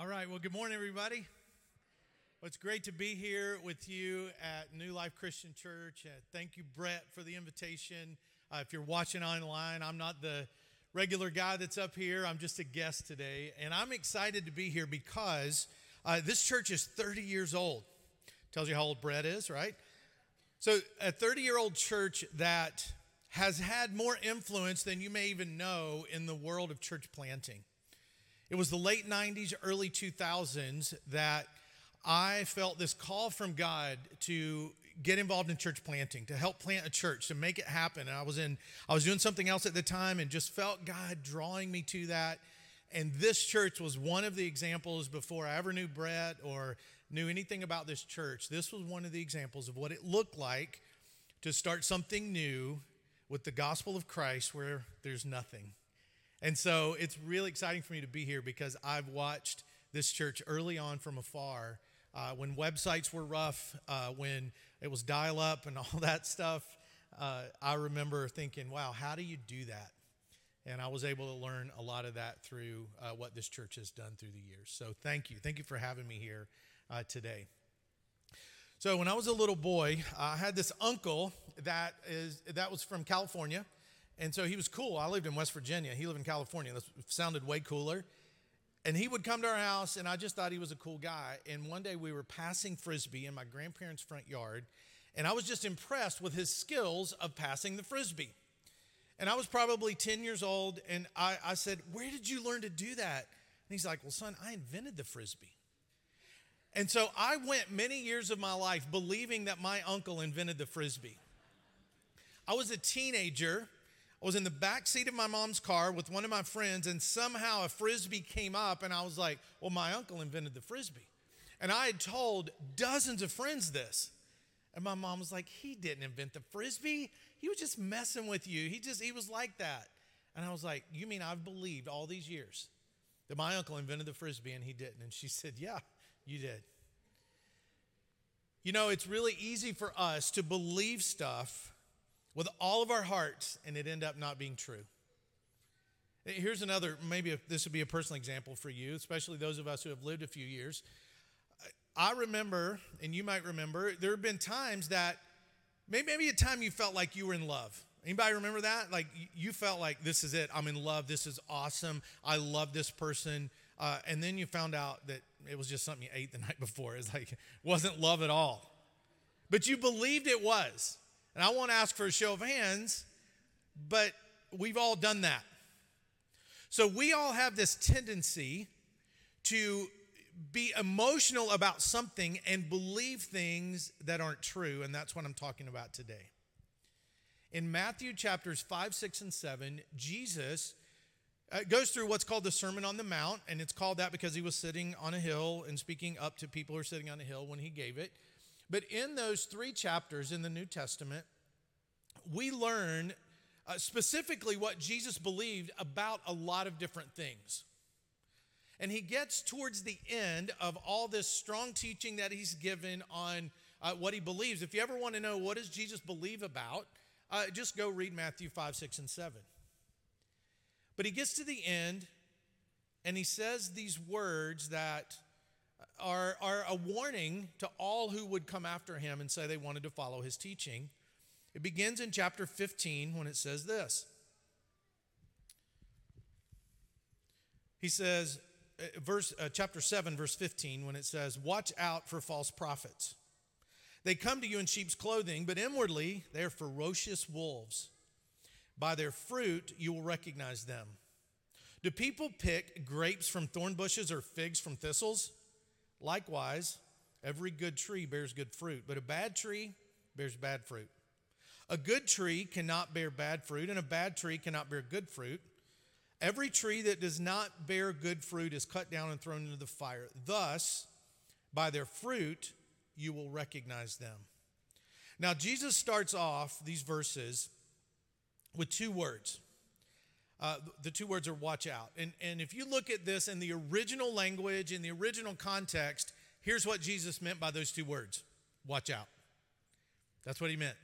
All right. Well, good morning, everybody. Well, it's great to be here with you at New Life Christian Church. Uh, thank you, Brett, for the invitation. Uh, if you're watching online, I'm not the regular guy that's up here, I'm just a guest today. And I'm excited to be here because uh, this church is 30 years old. Tells you how old Brett is, right? So, a 30 year old church that has had more influence than you may even know in the world of church planting. It was the late 90s, early 2000s that I felt this call from God to get involved in church planting, to help plant a church, to make it happen. And I was in I was doing something else at the time and just felt God drawing me to that. And this church was one of the examples before I ever knew Brett or knew anything about this church. This was one of the examples of what it looked like to start something new with the gospel of Christ where there's nothing. And so it's really exciting for me to be here because I've watched this church early on from afar uh, when websites were rough, uh, when it was dial up and all that stuff. Uh, I remember thinking, wow, how do you do that? And I was able to learn a lot of that through uh, what this church has done through the years. So thank you. Thank you for having me here uh, today. So when I was a little boy, I had this uncle that is that was from California and so he was cool. I lived in West Virginia. He lived in California. That sounded way cooler. And he would come to our house, and I just thought he was a cool guy. And one day we were passing frisbee in my grandparents' front yard, and I was just impressed with his skills of passing the frisbee. And I was probably 10 years old, and I, I said, Where did you learn to do that? And he's like, Well, son, I invented the frisbee. And so I went many years of my life believing that my uncle invented the frisbee. I was a teenager I was in the back seat of my mom's car with one of my friends, and somehow a frisbee came up, and I was like, Well, my uncle invented the frisbee. And I had told dozens of friends this. And my mom was like, He didn't invent the frisbee. He was just messing with you. He just, he was like that. And I was like, You mean I've believed all these years that my uncle invented the frisbee and he didn't? And she said, Yeah, you did. You know, it's really easy for us to believe stuff with all of our hearts and it end up not being true. Here's another, maybe this would be a personal example for you, especially those of us who have lived a few years. I remember, and you might remember, there have been times that maybe, maybe a time you felt like you were in love. Anybody remember that? Like you felt like this is it. I'm in love. This is awesome. I love this person. Uh, and then you found out that it was just something you ate the night before. It's like wasn't love at all. But you believed it was. And I won't ask for a show of hands, but we've all done that. So we all have this tendency to be emotional about something and believe things that aren't true, and that's what I'm talking about today. In Matthew chapters 5, 6, and 7, Jesus uh, goes through what's called the Sermon on the Mount, and it's called that because he was sitting on a hill and speaking up to people who are sitting on a hill when he gave it. But in those three chapters in the New Testament, we learn uh, specifically what Jesus believed about a lot of different things. And he gets towards the end of all this strong teaching that he's given on uh, what he believes. If you ever want to know what does Jesus believe about, uh, just go read Matthew 5, 6, and 7. But he gets to the end and he says these words that are, are a warning to all who would come after him and say they wanted to follow his teaching. It begins in chapter 15 when it says this. He says, uh, verse, uh, chapter 7, verse 15, when it says, Watch out for false prophets. They come to you in sheep's clothing, but inwardly they are ferocious wolves. By their fruit you will recognize them. Do people pick grapes from thorn bushes or figs from thistles? Likewise, every good tree bears good fruit, but a bad tree bears bad fruit. A good tree cannot bear bad fruit, and a bad tree cannot bear good fruit. Every tree that does not bear good fruit is cut down and thrown into the fire. Thus, by their fruit, you will recognize them. Now, Jesus starts off these verses with two words. Uh, the two words are watch out. And, and if you look at this in the original language, in the original context, here's what Jesus meant by those two words watch out. That's what he meant.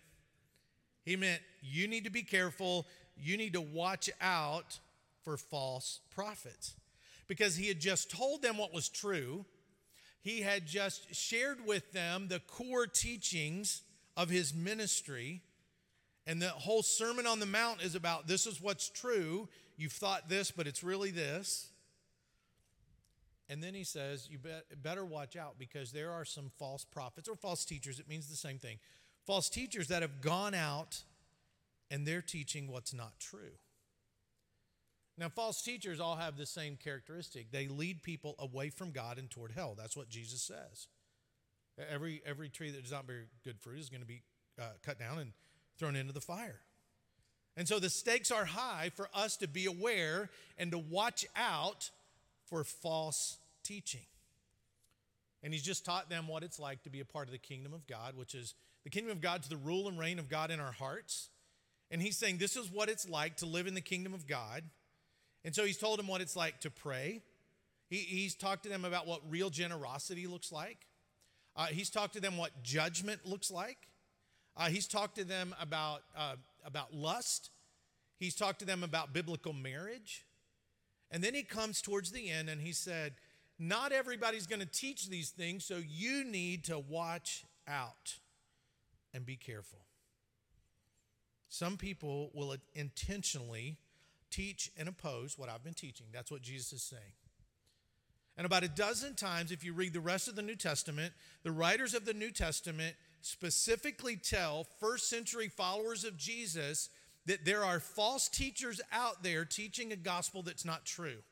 He meant you need to be careful, you need to watch out for false prophets. because he had just told them what was true. He had just shared with them the core teachings of his ministry. And the whole Sermon on the Mount is about this is what's true. You've thought this, but it's really this. And then he says, You better watch out because there are some false prophets or false teachers. It means the same thing. False teachers that have gone out and they're teaching what's not true. Now, false teachers all have the same characteristic. They lead people away from God and toward hell. That's what Jesus says. Every, every tree that does not bear good fruit is going to be uh, cut down and thrown into the fire. And so the stakes are high for us to be aware and to watch out for false teaching. And he's just taught them what it's like to be a part of the kingdom of God, which is the kingdom of God to the rule and reign of God in our hearts. And he's saying this is what it's like to live in the kingdom of God. And so he's told them what it's like to pray. He, he's talked to them about what real generosity looks like. Uh, he's talked to them what judgment looks like. Uh, he's talked to them about, uh, about lust. He's talked to them about biblical marriage. And then he comes towards the end and he said, Not everybody's going to teach these things, so you need to watch out and be careful. Some people will intentionally teach and oppose what I've been teaching. That's what Jesus is saying. And about a dozen times, if you read the rest of the New Testament, the writers of the New Testament specifically tell first century followers of Jesus that there are false teachers out there teaching a gospel that's not true,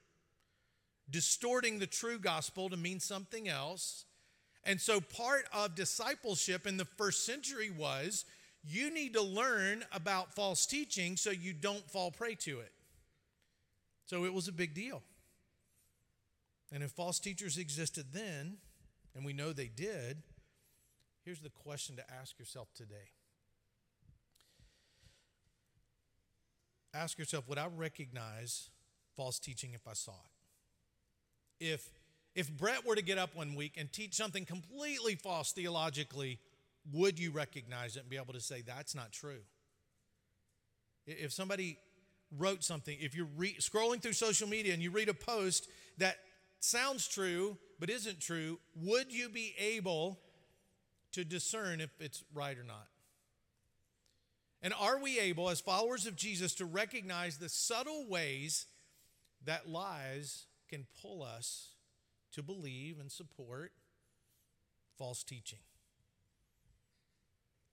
distorting the true gospel to mean something else. And so, part of discipleship in the first century was you need to learn about false teaching so you don't fall prey to it. So it was a big deal. And if false teachers existed then, and we know they did, here's the question to ask yourself today. Ask yourself, would I recognize false teaching if I saw it? If if Brett were to get up one week and teach something completely false theologically, would you recognize it and be able to say that's not true? If somebody wrote something, if you're re- scrolling through social media and you read a post that sounds true but isn't true, would you be able to discern if it's right or not? And are we able, as followers of Jesus, to recognize the subtle ways that lies can pull us to believe and support false teaching?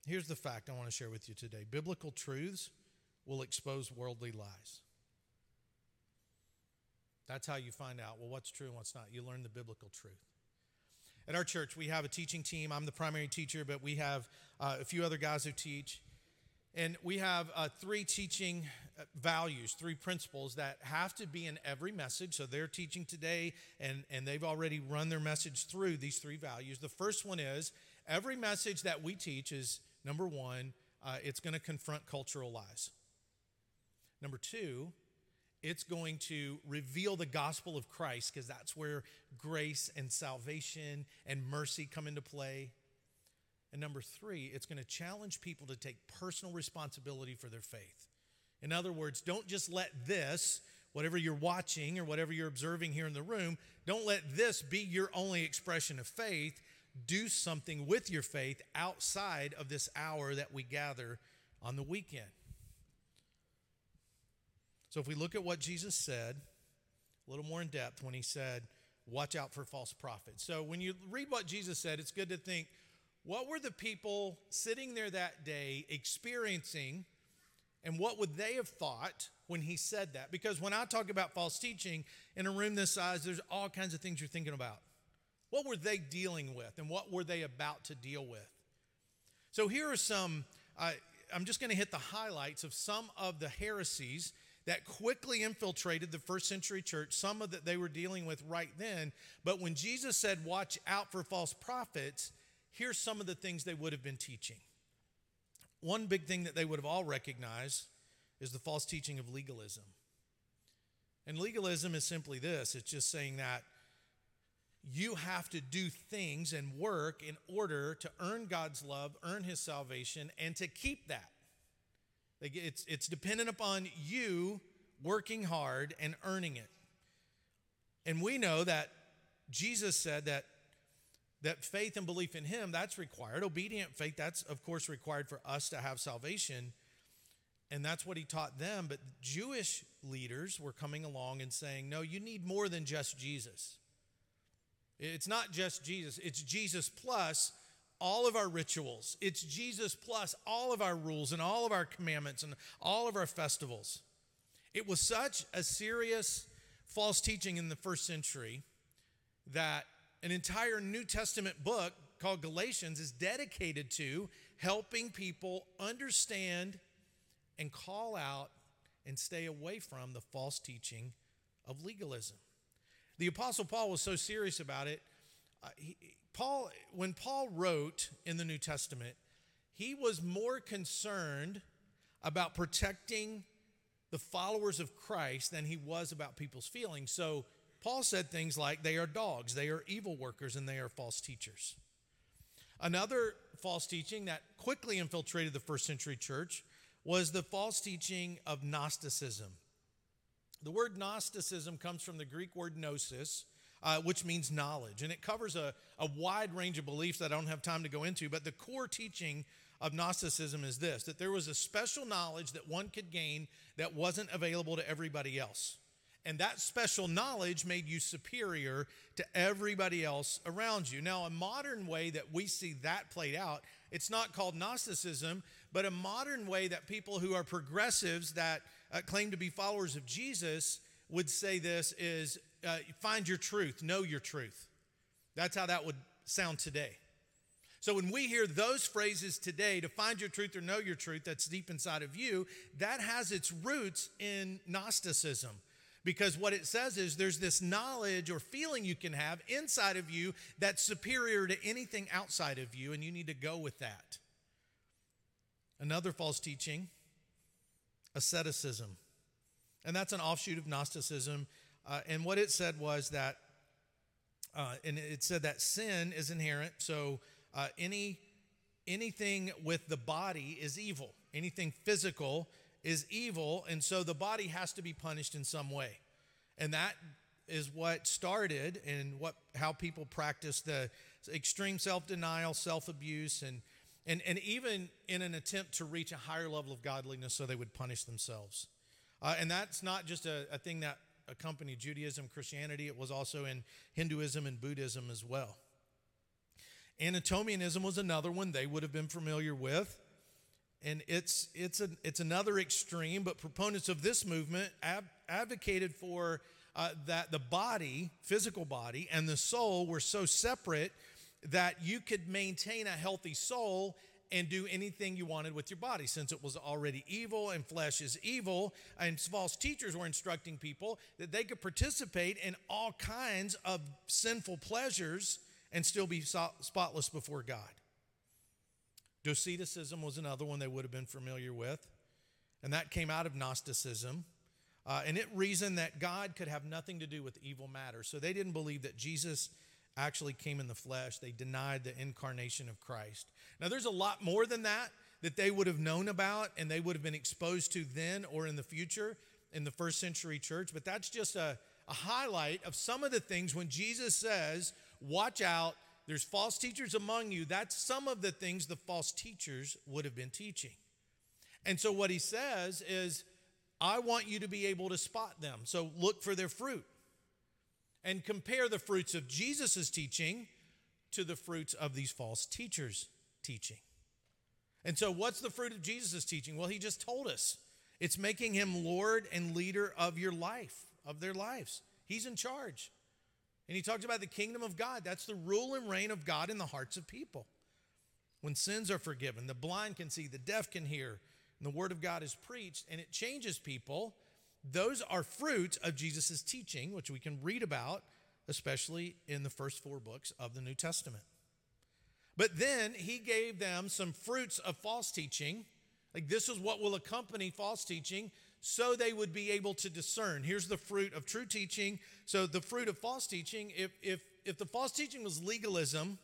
Here's the fact I want to share with you today biblical truths will expose worldly lies. That's how you find out, well, what's true and what's not. You learn the biblical truth. At our church, we have a teaching team. I'm the primary teacher, but we have uh, a few other guys who teach. And we have uh, three teaching uh, values, three principles that have to be in every message. So they're teaching today, and, and they've already run their message through these three values. The first one is every message that we teach is number one, uh, it's going to confront cultural lies. Number two, it's going to reveal the gospel of Christ because that's where grace and salvation and mercy come into play. And number three, it's going to challenge people to take personal responsibility for their faith. In other words, don't just let this, whatever you're watching or whatever you're observing here in the room, don't let this be your only expression of faith. Do something with your faith outside of this hour that we gather on the weekend. So if we look at what Jesus said, a little more in depth, when he said, Watch out for false prophets. So when you read what Jesus said, it's good to think, what were the people sitting there that day experiencing, and what would they have thought when he said that? Because when I talk about false teaching in a room this size, there's all kinds of things you're thinking about. What were they dealing with, and what were they about to deal with? So here are some, uh, I'm just going to hit the highlights of some of the heresies that quickly infiltrated the first century church, some of that they were dealing with right then. But when Jesus said, Watch out for false prophets, here's some of the things they would have been teaching. One big thing that they would have all recognized is the false teaching of legalism. And legalism is simply this it's just saying that you have to do things and work in order to earn God's love, earn his salvation, and to keep that. It's, it's dependent upon you working hard and earning it. And we know that Jesus said that that faith and belief in him that's required. Obedient faith that's of course required for us to have salvation. And that's what he taught them. But jewish leaders were coming along and saying no you need more than just jesus. It's not just jesus. It's jesus plus all of our rituals it's jesus plus all of our rules and all of our commandments and all of our festivals it was such a serious false teaching in the first century that an entire New Testament book called Galatians is dedicated to helping people understand and call out and stay away from the false teaching of legalism. The apostle Paul was so serious about it. Uh, he, Paul when Paul wrote in the New Testament, he was more concerned about protecting the followers of Christ than he was about people's feelings. So Paul said things like, they are dogs, they are evil workers, and they are false teachers. Another false teaching that quickly infiltrated the first century church was the false teaching of Gnosticism. The word Gnosticism comes from the Greek word gnosis, uh, which means knowledge, and it covers a, a wide range of beliefs that I don't have time to go into, but the core teaching of Gnosticism is this that there was a special knowledge that one could gain that wasn't available to everybody else. And that special knowledge made you superior to everybody else around you. Now, a modern way that we see that played out, it's not called Gnosticism, but a modern way that people who are progressives that uh, claim to be followers of Jesus would say this is uh, find your truth, know your truth. That's how that would sound today. So when we hear those phrases today, to find your truth or know your truth that's deep inside of you, that has its roots in Gnosticism. Because what it says is there's this knowledge or feeling you can have inside of you that's superior to anything outside of you, and you need to go with that. Another false teaching asceticism. And that's an offshoot of Gnosticism. Uh, and what it said was that, uh, and it said that sin is inherent. So uh, any anything with the body is evil. Anything physical is evil, and so the body has to be punished in some way. And that is what started and what how people practice the extreme self-denial, self-abuse, and and, and even in an attempt to reach a higher level of godliness so they would punish themselves. Uh, and that's not just a, a thing that accompanied Judaism, Christianity, it was also in Hinduism and Buddhism as well. Antinomianism was another one they would have been familiar with and it's it's a, it's another extreme but proponents of this movement ab- advocated for uh, that the body physical body and the soul were so separate that you could maintain a healthy soul and do anything you wanted with your body since it was already evil and flesh is evil and false teachers were instructing people that they could participate in all kinds of sinful pleasures and still be spotless before god Doceticism was another one they would have been familiar with, and that came out of Gnosticism. Uh, and it reasoned that God could have nothing to do with evil matters. So they didn't believe that Jesus actually came in the flesh. They denied the incarnation of Christ. Now, there's a lot more than that that they would have known about and they would have been exposed to then or in the future in the first century church. But that's just a, a highlight of some of the things when Jesus says, Watch out there's false teachers among you. That's some of the things the false teachers would have been teaching. And so what he says is, I want you to be able to spot them. So look for their fruit and compare the fruits of Jesus' teaching to the fruits of these false teachers' teaching. And so, what's the fruit of Jesus' teaching? Well, he just told us it's making him Lord and leader of your life, of their lives. He's in charge. And he talks about the kingdom of God. That's the rule and reign of God in the hearts of people. When sins are forgiven, the blind can see, the deaf can hear, and the word of God is preached, and it changes people. Those are fruits of Jesus' teaching, which we can read about, especially in the first four books of the New Testament. But then he gave them some fruits of false teaching. Like this is what will accompany false teaching so they would be able to discern. Here's the fruit of true teaching. So the fruit of false teaching, if if if the false teaching was legalism,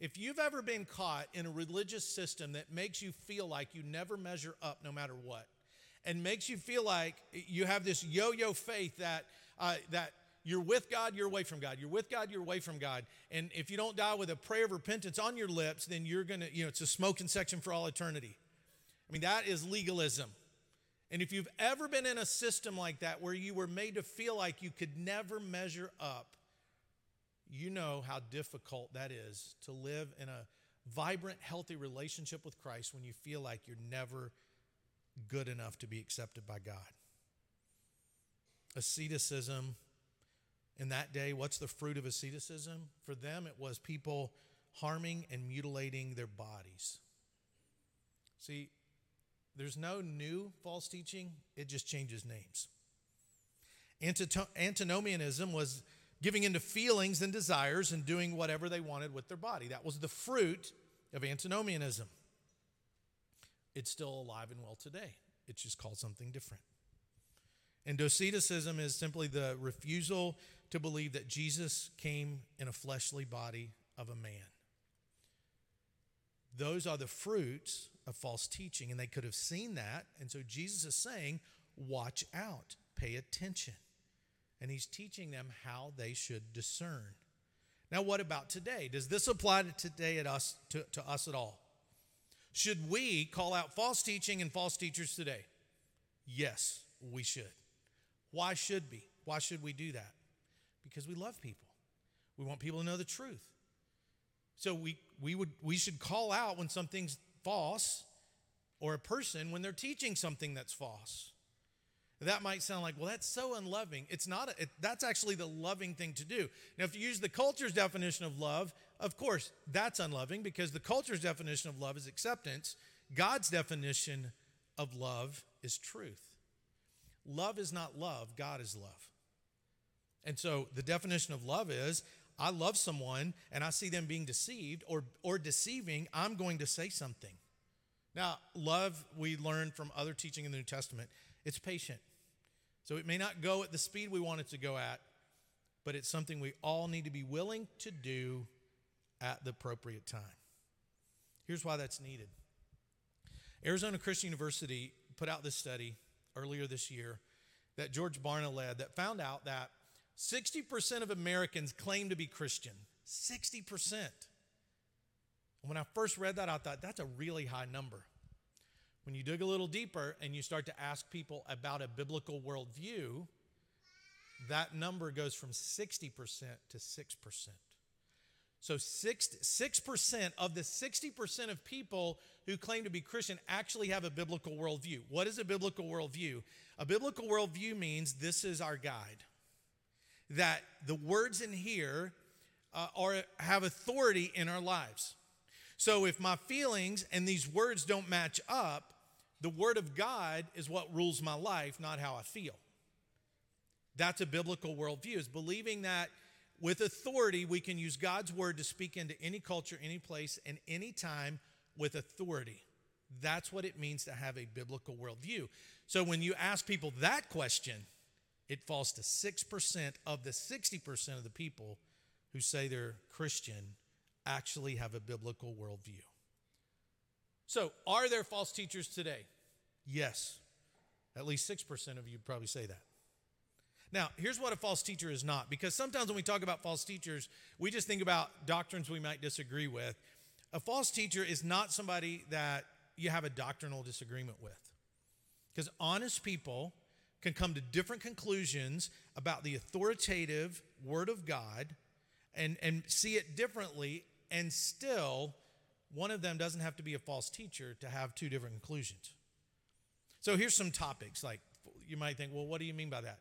if you've ever been caught in a religious system that makes you feel like you never measure up no matter what, and makes you feel like you have this yo yo faith that uh, that you're with God, you're away from God. You're with God, you're away from God. And if you don't die with a prayer of repentance on your lips, then you're to, you know, it's a smoking section for all eternity. I mean, that is legalism. And if you've ever been in a system like that where you were made to feel like you could never measure up, you know how difficult that is to live in a vibrant, healthy relationship with Christ when you feel like you're never good enough to be accepted by God. Asceticism in that day, what's the fruit of asceticism? For them, it was people harming and mutilating their bodies. See, there's no new false teaching, it just changes names. Antinomianism was giving into feelings and desires and doing whatever they wanted with their body. That was the fruit of antinomianism. It's still alive and well today. It's just called something different. And Doceticism is simply the refusal to believe that Jesus came in a fleshly body of a man. Those are the fruits of false teaching, and they could have seen that. And so Jesus is saying, watch out, pay attention. And he's teaching them how they should discern. Now, what about today? Does this apply to today at us, to, to us at all? Should we call out false teaching and false teachers today? Yes, we should. Why should we? Why should we do that? Because we love people. We want people to know the truth. So we, we, would, we should call out when something's false or a person when they're teaching something that's false. That might sound like, well, that's so unloving. It's not, a, it, that's actually the loving thing to do. Now, if you use the culture's definition of love, of course, that's unloving because the culture's definition of love is acceptance. God's definition of love is truth. Love is not love, God is love. And so the definition of love is I love someone and I see them being deceived or, or deceiving, I'm going to say something. Now, love, we learn from other teaching in the New Testament, it's patient. So it may not go at the speed we want it to go at, but it's something we all need to be willing to do at the appropriate time. Here's why that's needed Arizona Christian University put out this study earlier this year that George Barna led that found out that 60% of Americans claim to be Christian. 60%. When I first read that, I thought that's a really high number. When you dig a little deeper and you start to ask people about a biblical worldview, that number goes from 60% to 6%. So 6, 6% of the 60% of people who claim to be Christian actually have a biblical worldview. What is a biblical worldview? A biblical worldview means this is our guide. That the words in here uh, are, have authority in our lives. So if my feelings and these words don't match up, the Word of God is what rules my life, not how I feel. That's a biblical worldview, is believing that with authority, we can use God's Word to speak into any culture, any place, and any time with authority. That's what it means to have a biblical worldview. So when you ask people that question, it falls to 6% of the 60% of the people who say they're Christian actually have a biblical worldview. So, are there false teachers today? Yes. At least 6% of you probably say that. Now, here's what a false teacher is not, because sometimes when we talk about false teachers, we just think about doctrines we might disagree with. A false teacher is not somebody that you have a doctrinal disagreement with. Because honest people can come to different conclusions about the authoritative Word of God and, and see it differently, and still, one of them doesn't have to be a false teacher to have two different conclusions. So here's some topics. Like you might think, well, what do you mean by that?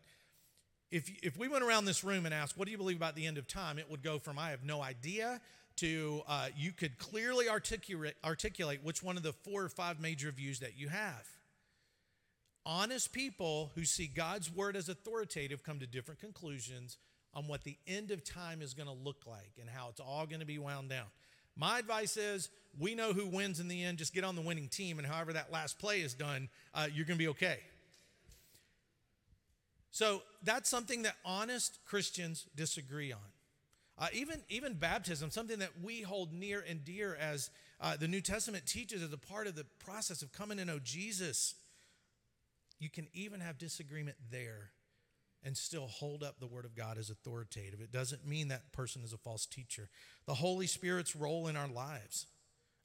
If, if we went around this room and asked, what do you believe about the end of time? It would go from, I have no idea, to uh, you could clearly articulate, articulate which one of the four or five major views that you have. Honest people who see God's word as authoritative come to different conclusions on what the end of time is going to look like and how it's all going to be wound down. My advice is we know who wins in the end. Just get on the winning team, and however that last play is done, uh, you're going to be okay. So that's something that honest Christians disagree on. Uh, even, even baptism, something that we hold near and dear as uh, the New Testament teaches as a part of the process of coming to know Jesus. You can even have disagreement there. and still hold up the Word of God as authoritative. It doesn't mean that person is a false teacher. The Holy Spirit's role in our lives,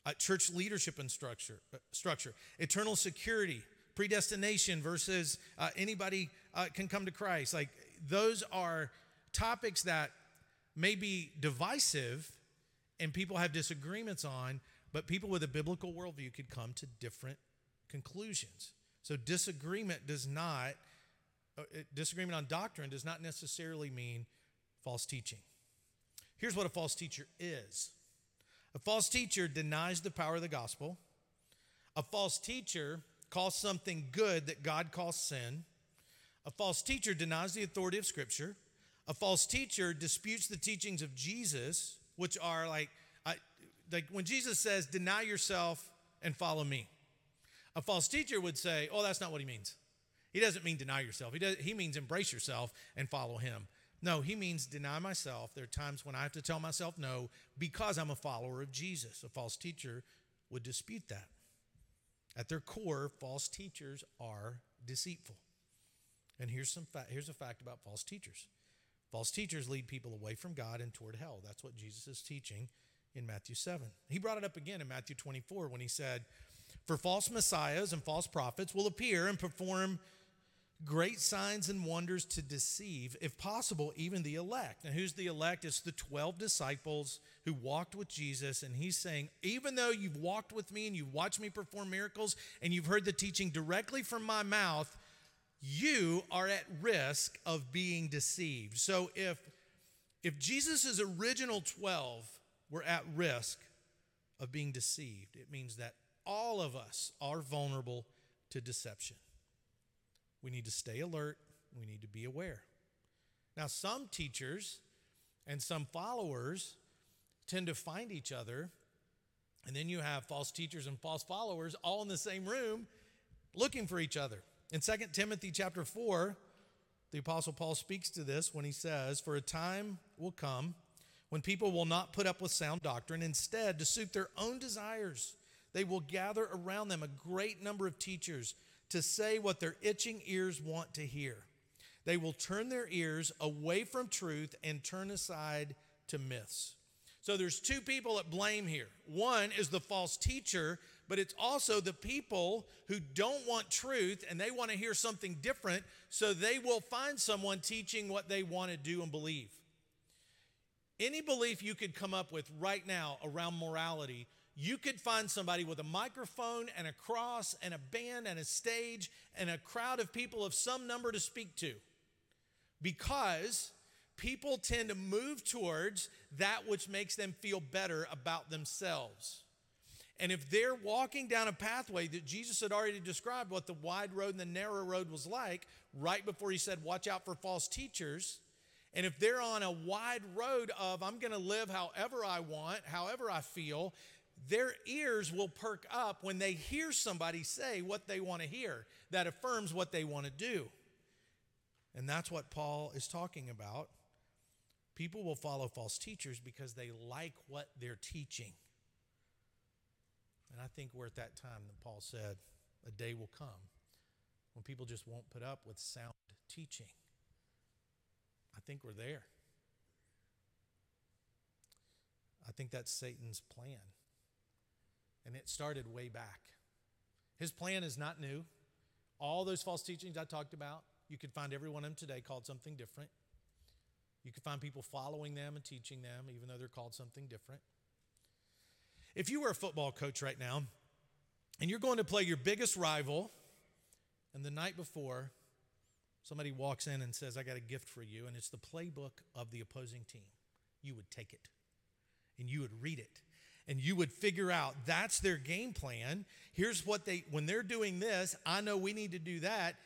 uh, church leadership and structure, uh, structure, eternal security, predestination versus uh, anybody uh, can come to Christ. Like those are topics that may be divisive and people have disagreements on, but people with a biblical worldview could come to different conclusions. So disagreement does not, uh, disagreement on doctrine does not necessarily mean false teaching. Here's what a false teacher is a false teacher denies the power of the gospel. A false teacher calls something good that God calls sin. A false teacher denies the authority of Scripture. A false teacher disputes the teachings of Jesus, which are like, I, like when Jesus says, deny yourself and follow me. A false teacher would say, oh, that's not what he means. He doesn't mean deny yourself. He, does, he means embrace yourself and follow him. No, he means deny myself. There are times when I have to tell myself no because I'm a follower of Jesus. A false teacher would dispute that. At their core, false teachers are deceitful. And here's some fa- here's a fact about false teachers. False teachers lead people away from God and toward hell. That's what Jesus is teaching in Matthew 7. He brought it up again in Matthew 24 when he said, For false messiahs and false prophets will appear and perform great signs and wonders to deceive, if possible, even the elect. Now, who's the elect? It's the 12 disciples who walked with Jesus. And he's saying, even though you've walked with me and you've watched me perform miracles and you've heard the teaching directly from my mouth, you are at risk of being deceived. So if if Jesus' original 12 were at risk of being deceived, it means that all of us are vulnerable to deception. We need to stay alert, we need to be aware. Now, some teachers and some followers tend to find each other, and then you have false teachers and false followers all in the same room looking for each other. In 2 Timothy chapter 4, the apostle Paul speaks to this when he says, "For a time will come when people will not put up with sound doctrine, instead to suit their own desires, they will gather around them a great number of teachers to say what their itching ears want to hear. They will turn their ears away from truth and turn aside to myths. So there's two people at blame here. One is the false teacher, but it's also the people who don't want truth and they want to hear something different, so they will find someone teaching what they want to do and believe. Any belief you could come up with right now around morality you could find somebody with a microphone and a cross and a band and a stage and a crowd of people of some number to speak to because people tend to move towards that which makes them feel better about themselves. And if they're walking down a pathway that Jesus had already described what the wide road and the narrow road was like, right before he said, Watch out for false teachers. And if they're on a wide road of, I'm going to live however I want, however I feel, their ears will perk up when they hear somebody say what they want to hear that affirms what they want to do. And that's what Paul is talking about. People will follow false teachers because they like what they're teaching. And I think we're at that time that Paul said, a day will come when people just won't put up with sound teaching. I think we're there. I think that's Satan's plan. And it started way back. His plan is not new. All those false teachings I talked about, you could find every one of them today called something different. You could find people following them and teaching them, even though they're called something different. If you were a football coach right now and you're going to play your biggest rival, and the night before, somebody walks in and says, I got a gift for you, and it's the playbook of the opposing team, you would take it and you would read it and you would figure out that's their game plan. Here's what they, when they're doing this, I know we need to do that.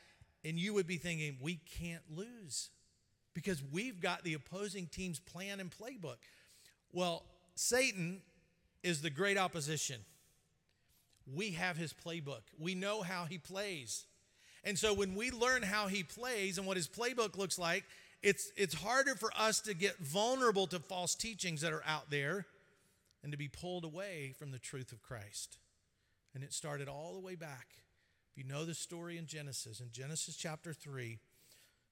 And you would be thinking, we can't lose because we've got the opposing team's plan and playbook. Well, Satan is the great opposition. We have his playbook, we know how he plays. And so when we learn how he plays and what his playbook looks like, it's, it's harder for us to get vulnerable to false teachings that are out there and to be pulled away from the truth of Christ. And it started all the way back. If you know the story in Genesis, in Genesis chapter 3,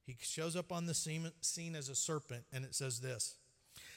He shows up on the scene, scene as a serpent, and it says this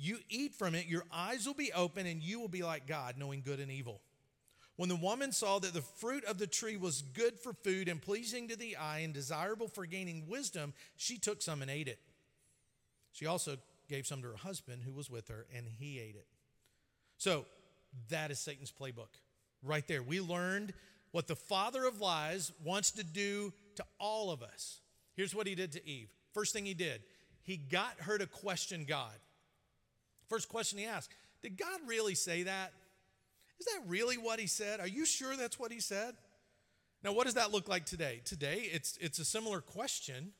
you eat from it, your eyes will be open and you will be like God, knowing good and evil. When the woman saw that the fruit of the tree was good for food and pleasing to the eye and desirable for gaining wisdom, she took some and ate it. She also gave some to her husband who was with her, and he ate it. So that is Satan's playbook. Right there. We learned what the father of lies wants to do to all of us. Here's what he did to Eve. First thing he did, he got her to question God. First question he asked Did God really say that? Is that really what he said? Are you sure that's what he said? Now, what does that look like today? Today, it's, it's a similar question.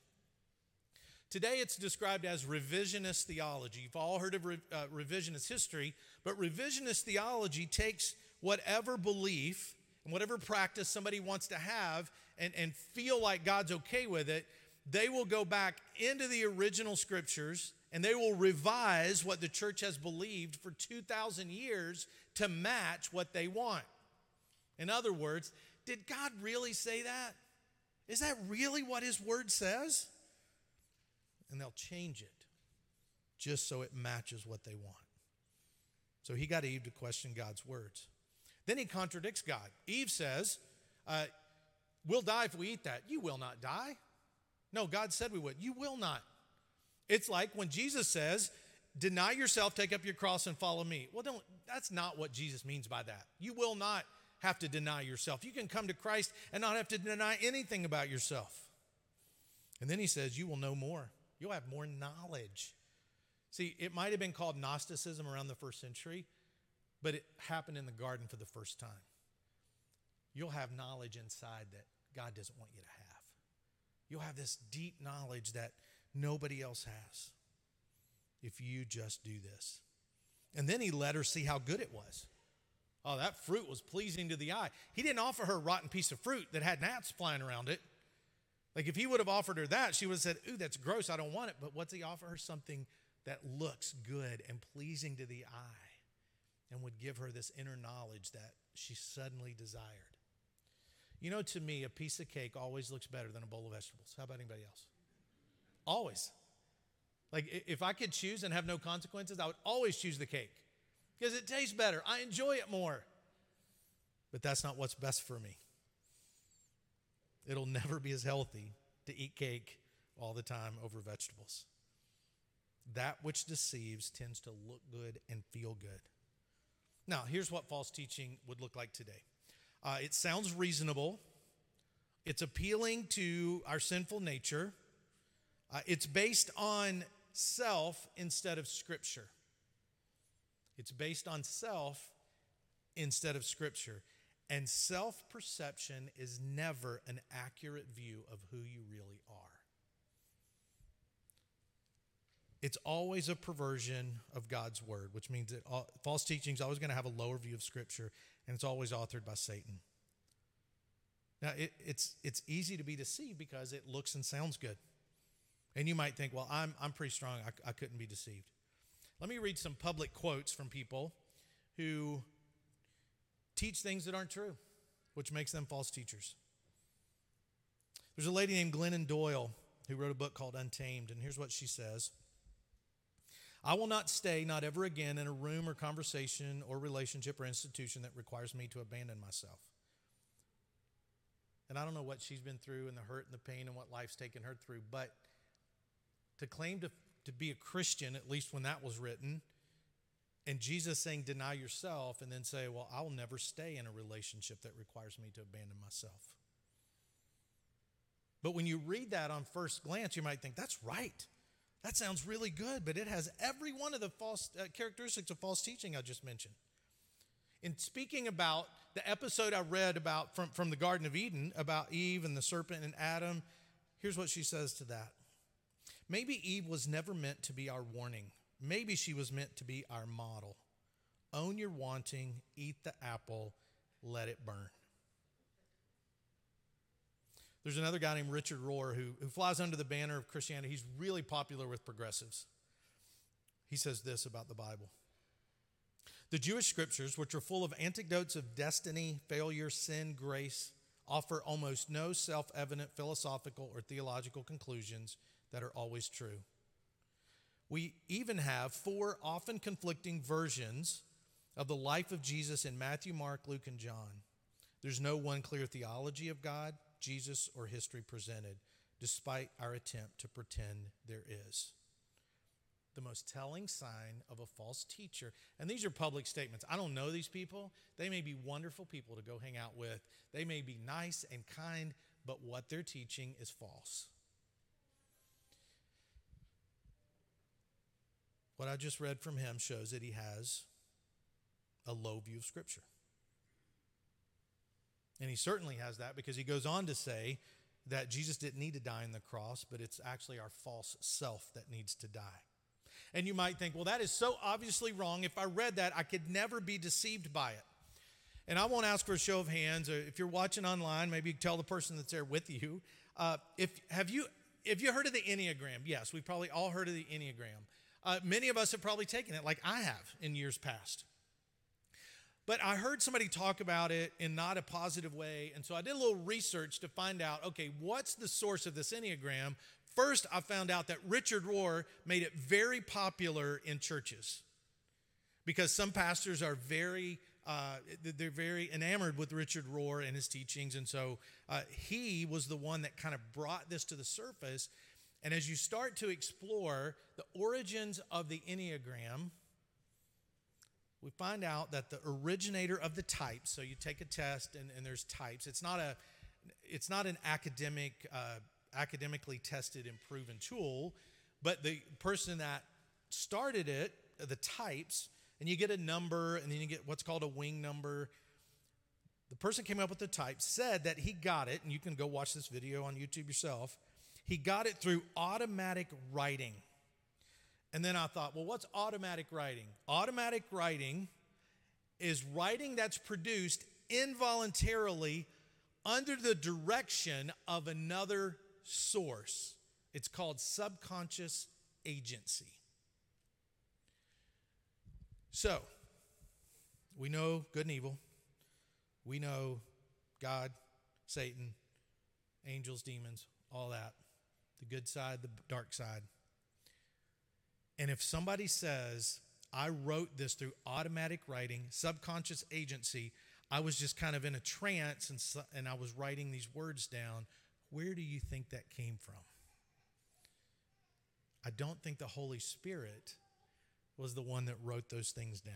Today, it's described as revisionist theology. You've all heard of re, uh, revisionist history, but revisionist theology takes whatever belief and whatever practice somebody wants to have and, and feel like God's okay with it, they will go back into the original scriptures and they will revise what the church has believed for 2,000 years to match what they want. In other words, did God really say that? Is that really what His Word says? And they'll change it just so it matches what they want. So he got Eve to question God's words. Then he contradicts God. Eve says, uh, We'll die if we eat that. You will not die. No, God said we would. You will not. It's like when Jesus says, Deny yourself, take up your cross, and follow me. Well, don't, that's not what Jesus means by that. You will not have to deny yourself. You can come to Christ and not have to deny anything about yourself. And then he says, You will know more. You'll have more knowledge. See, it might have been called Gnosticism around the first century, but it happened in the garden for the first time. You'll have knowledge inside that God doesn't want you to have. You'll have this deep knowledge that nobody else has if you just do this. And then he let her see how good it was. Oh, that fruit was pleasing to the eye. He didn't offer her a rotten piece of fruit that had gnats flying around it. Like if he would have offered her that, she would have said, Ooh, that's gross. I don't want it. But what's he offer her? Something that looks good and pleasing to the eye and would give her this inner knowledge that she suddenly desired. You know, to me, a piece of cake always looks better than a bowl of vegetables. How about anybody else? Always. Like, if I could choose and have no consequences, I would always choose the cake because it tastes better. I enjoy it more. But that's not what's best for me. It'll never be as healthy to eat cake all the time over vegetables. That which deceives tends to look good and feel good. Now, here's what false teaching would look like today uh, it sounds reasonable, it's appealing to our sinful nature, uh, it's based on self instead of scripture. It's based on self instead of scripture. And self perception is never an accurate view of who you really are. It's always a perversion of God's word, which means that all, false teaching is always going to have a lower view of Scripture, and it's always authored by Satan. Now, it, it's, it's easy to be deceived because it looks and sounds good. And you might think, well, I'm, I'm pretty strong. I, I couldn't be deceived. Let me read some public quotes from people who teach things that aren't true, which makes them false teachers. There's a lady named Glennon Doyle who wrote a book called Untamed, and here's what she says I will not stay, not ever again, in a room or conversation or relationship or institution that requires me to abandon myself. And I don't know what she's been through and the hurt and the pain and what life's taken her through, but to claim to, to be a Christian, at least when that was written, and Jesus saying, deny yourself, and then say, well, I'll never stay in a relationship that requires me to abandon myself. But when you read that on first glance, you might think, that's right. That sounds really good, but it has every one of the false uh, characteristics of false teaching I just mentioned. In speaking about the episode I read about from, from the Garden of Eden about Eve and the serpent and Adam, here's what she says to that. Maybe Eve was never meant to be our warning, Maybe she was meant to be our model. Own your wanting, eat the apple, let it burn. There's another guy named Richard Rohr who, who flies under the banner of Christianity. He's really popular with progressives. He says this about the Bible The Jewish scriptures, which are full of anecdotes of destiny, failure, sin, grace, offer almost no self evident philosophical or theological conclusions that are always true. We even have four often conflicting versions of the life of Jesus in Matthew, Mark, Luke, and John. There's no one clear theology of God, Jesus, or history presented, despite our attempt to pretend there is. The most telling sign of a false teacher, and these are public statements. I don't know these people. They may be wonderful people to go hang out with, they may be nice and kind, but what they're teaching is false. What I just read from him shows that he has a low view of Scripture. And he certainly has that because he goes on to say that Jesus didn't need to die on the cross, but it's actually our false self that needs to die. And you might think, well, that is so obviously wrong. If I read that, I could never be deceived by it. And I won't ask for a show of hands. Or if you're watching online, maybe tell the person that's there with you. Uh, if have you have you heard of the Enneagram? Yes, we've probably all heard of the Enneagram. Uh, many of us have probably taken it, like I have in years past. But I heard somebody talk about it in not a positive way. And so I did a little research to find out okay, what's the source of this Enneagram? First, I found out that Richard Rohr made it very popular in churches because some pastors are very. Uh, they're very enamored with Richard Rohr and his teachings. And so uh, he was the one that kind of brought this to the surface. And as you start to explore the origins of the Enneagram, we find out that the originator of the types, so you take a test and, and there's types. It's not a it's not an academic uh, academically tested and proven tool, but the person that started it, the types, and you get a number and then you get what's called a wing number. The person came up with the type said that he got it, and you can go watch this video on YouTube yourself he got it through automatic writing. And then I thought, well, what's automatic writing? Automatic writing is writing that's produced involuntarily under the direction of another source. It's called subconscious agency. So, we know good and evil. We know God, Satan, angels, demons, all that the good side, the dark side. And if somebody says, I wrote this through automatic writing, subconscious agency, I was just kind of in a trance and, and I was writing these words down, where do you think that came from? I don't think the Holy Spirit was the one that wrote those things down.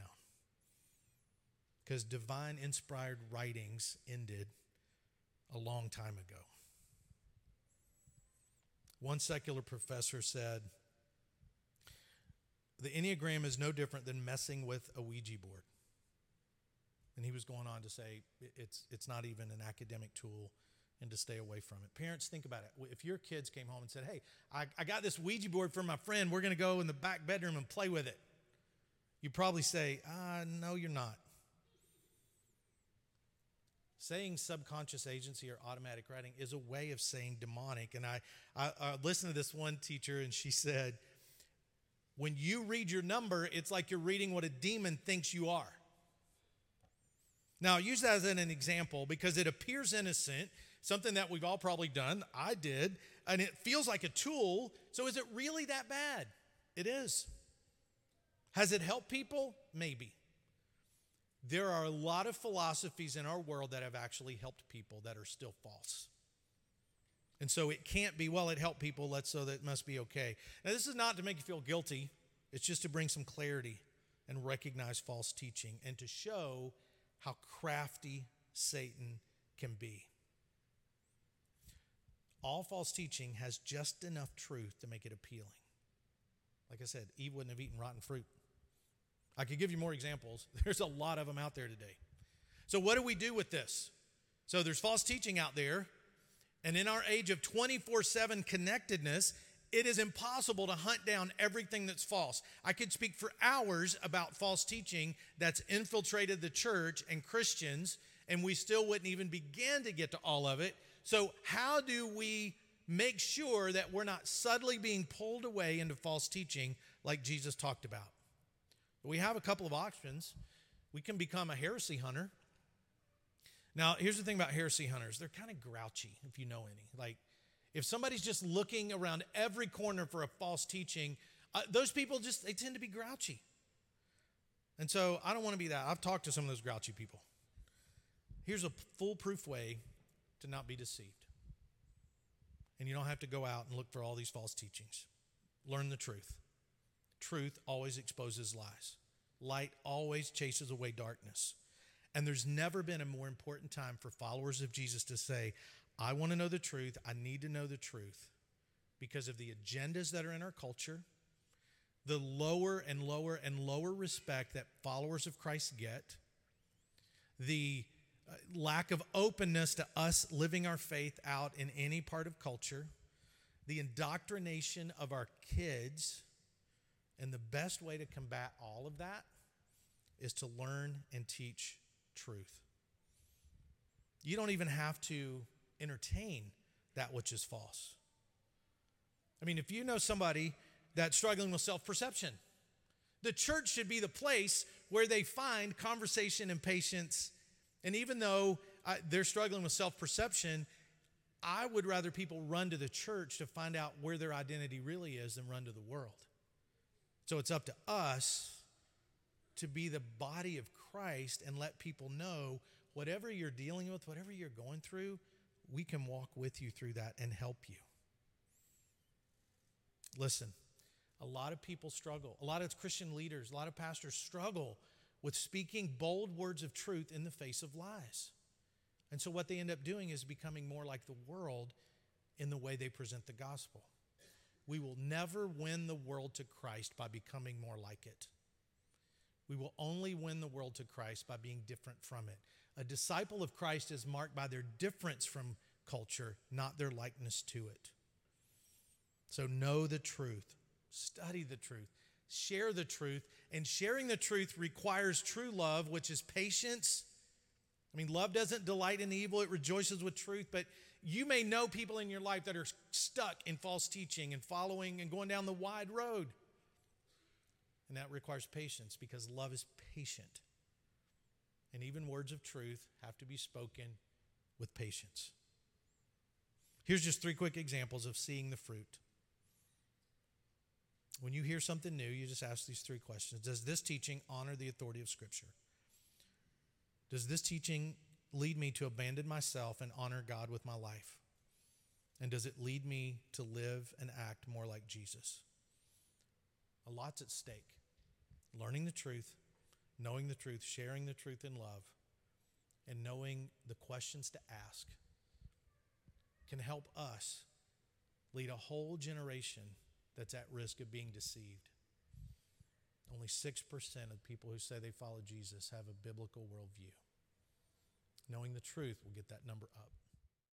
Because divine inspired writings ended a long time ago. One secular professor said, The Enneagram is no different than messing with a Ouija board. And he was going on to say it's, it's not even an academic tool and to stay away from it. Parents, think about it. If your kids came home and said, Hey, I, I got this Ouija board from my friend, we're going to go in the back bedroom and play with it, you probably say, uh, No, you're not. Saying subconscious agency or automatic writing is a way of saying demonic. And I, I, I listened to this one teacher, and she said, when you read your number, it's like you're reading what a demon thinks you are. Now, I use that as an example because it appears innocent, something that we've all probably done. I did, and it feels like a tool. So, is it really that bad? It is. Has it helped people? Maybe. There are a lot of philosophies in our world that have actually helped people that are still false. And so it can't be, well, it helped people, let's so that must be okay. Now, this is not to make you feel guilty, it's just to bring some clarity and recognize false teaching and to show how crafty Satan can be. All false teaching has just enough truth to make it appealing. Like I said, Eve wouldn't have eaten rotten fruit. I could give you more examples. There's a lot of them out there today. So, what do we do with this? So, there's false teaching out there. And in our age of 24 7 connectedness, it is impossible to hunt down everything that's false. I could speak for hours about false teaching that's infiltrated the church and Christians, and we still wouldn't even begin to get to all of it. So, how do we make sure that we're not subtly being pulled away into false teaching like Jesus talked about? We have a couple of options. We can become a heresy hunter. Now, here's the thing about heresy hunters they're kind of grouchy, if you know any. Like, if somebody's just looking around every corner for a false teaching, uh, those people just, they tend to be grouchy. And so I don't want to be that. I've talked to some of those grouchy people. Here's a foolproof way to not be deceived. And you don't have to go out and look for all these false teachings. Learn the truth. Truth always exposes lies, light always chases away darkness. And there's never been a more important time for followers of Jesus to say, I want to know the truth. I need to know the truth because of the agendas that are in our culture, the lower and lower and lower respect that followers of Christ get, the uh, lack of openness to us living our faith out in any part of culture, the indoctrination of our kids. And the best way to combat all of that is to learn and teach truth. You don't even have to entertain that which is false. I mean, if you know somebody that's struggling with self perception, the church should be the place where they find conversation and patience. And even though I, they're struggling with self perception, I would rather people run to the church to find out where their identity really is than run to the world. So it's up to us to be the body of Christ and let people know whatever you're dealing with, whatever you're going through, we can walk with you through that and help you. Listen, a lot of people struggle. A lot of Christian leaders, a lot of pastors struggle with speaking bold words of truth in the face of lies. And so, what they end up doing is becoming more like the world in the way they present the gospel. We will never win the world to Christ by becoming more like it. We will only win the world to Christ by being different from it. A disciple of Christ is marked by their difference from culture, not their likeness to it. So know the truth, study the truth, share the truth, and sharing the truth requires true love, which is patience. I mean, love doesn't delight in evil, it rejoices with truth, but you may know people in your life that are stuck in false teaching and following and going down the wide road. And that requires patience because love is patient. And even words of truth have to be spoken with patience. Here's just three quick examples of seeing the fruit. When you hear something new, you just ask these three questions Does this teaching honor the authority of Scripture? Does this teaching lead me to abandon myself and honor God with my life? And does it lead me to live and act more like Jesus? A lot's at stake. Learning the truth, knowing the truth, sharing the truth in love, and knowing the questions to ask can help us lead a whole generation that's at risk of being deceived. Only 6% of people who say they follow Jesus have a biblical worldview. Knowing the truth will get that number up.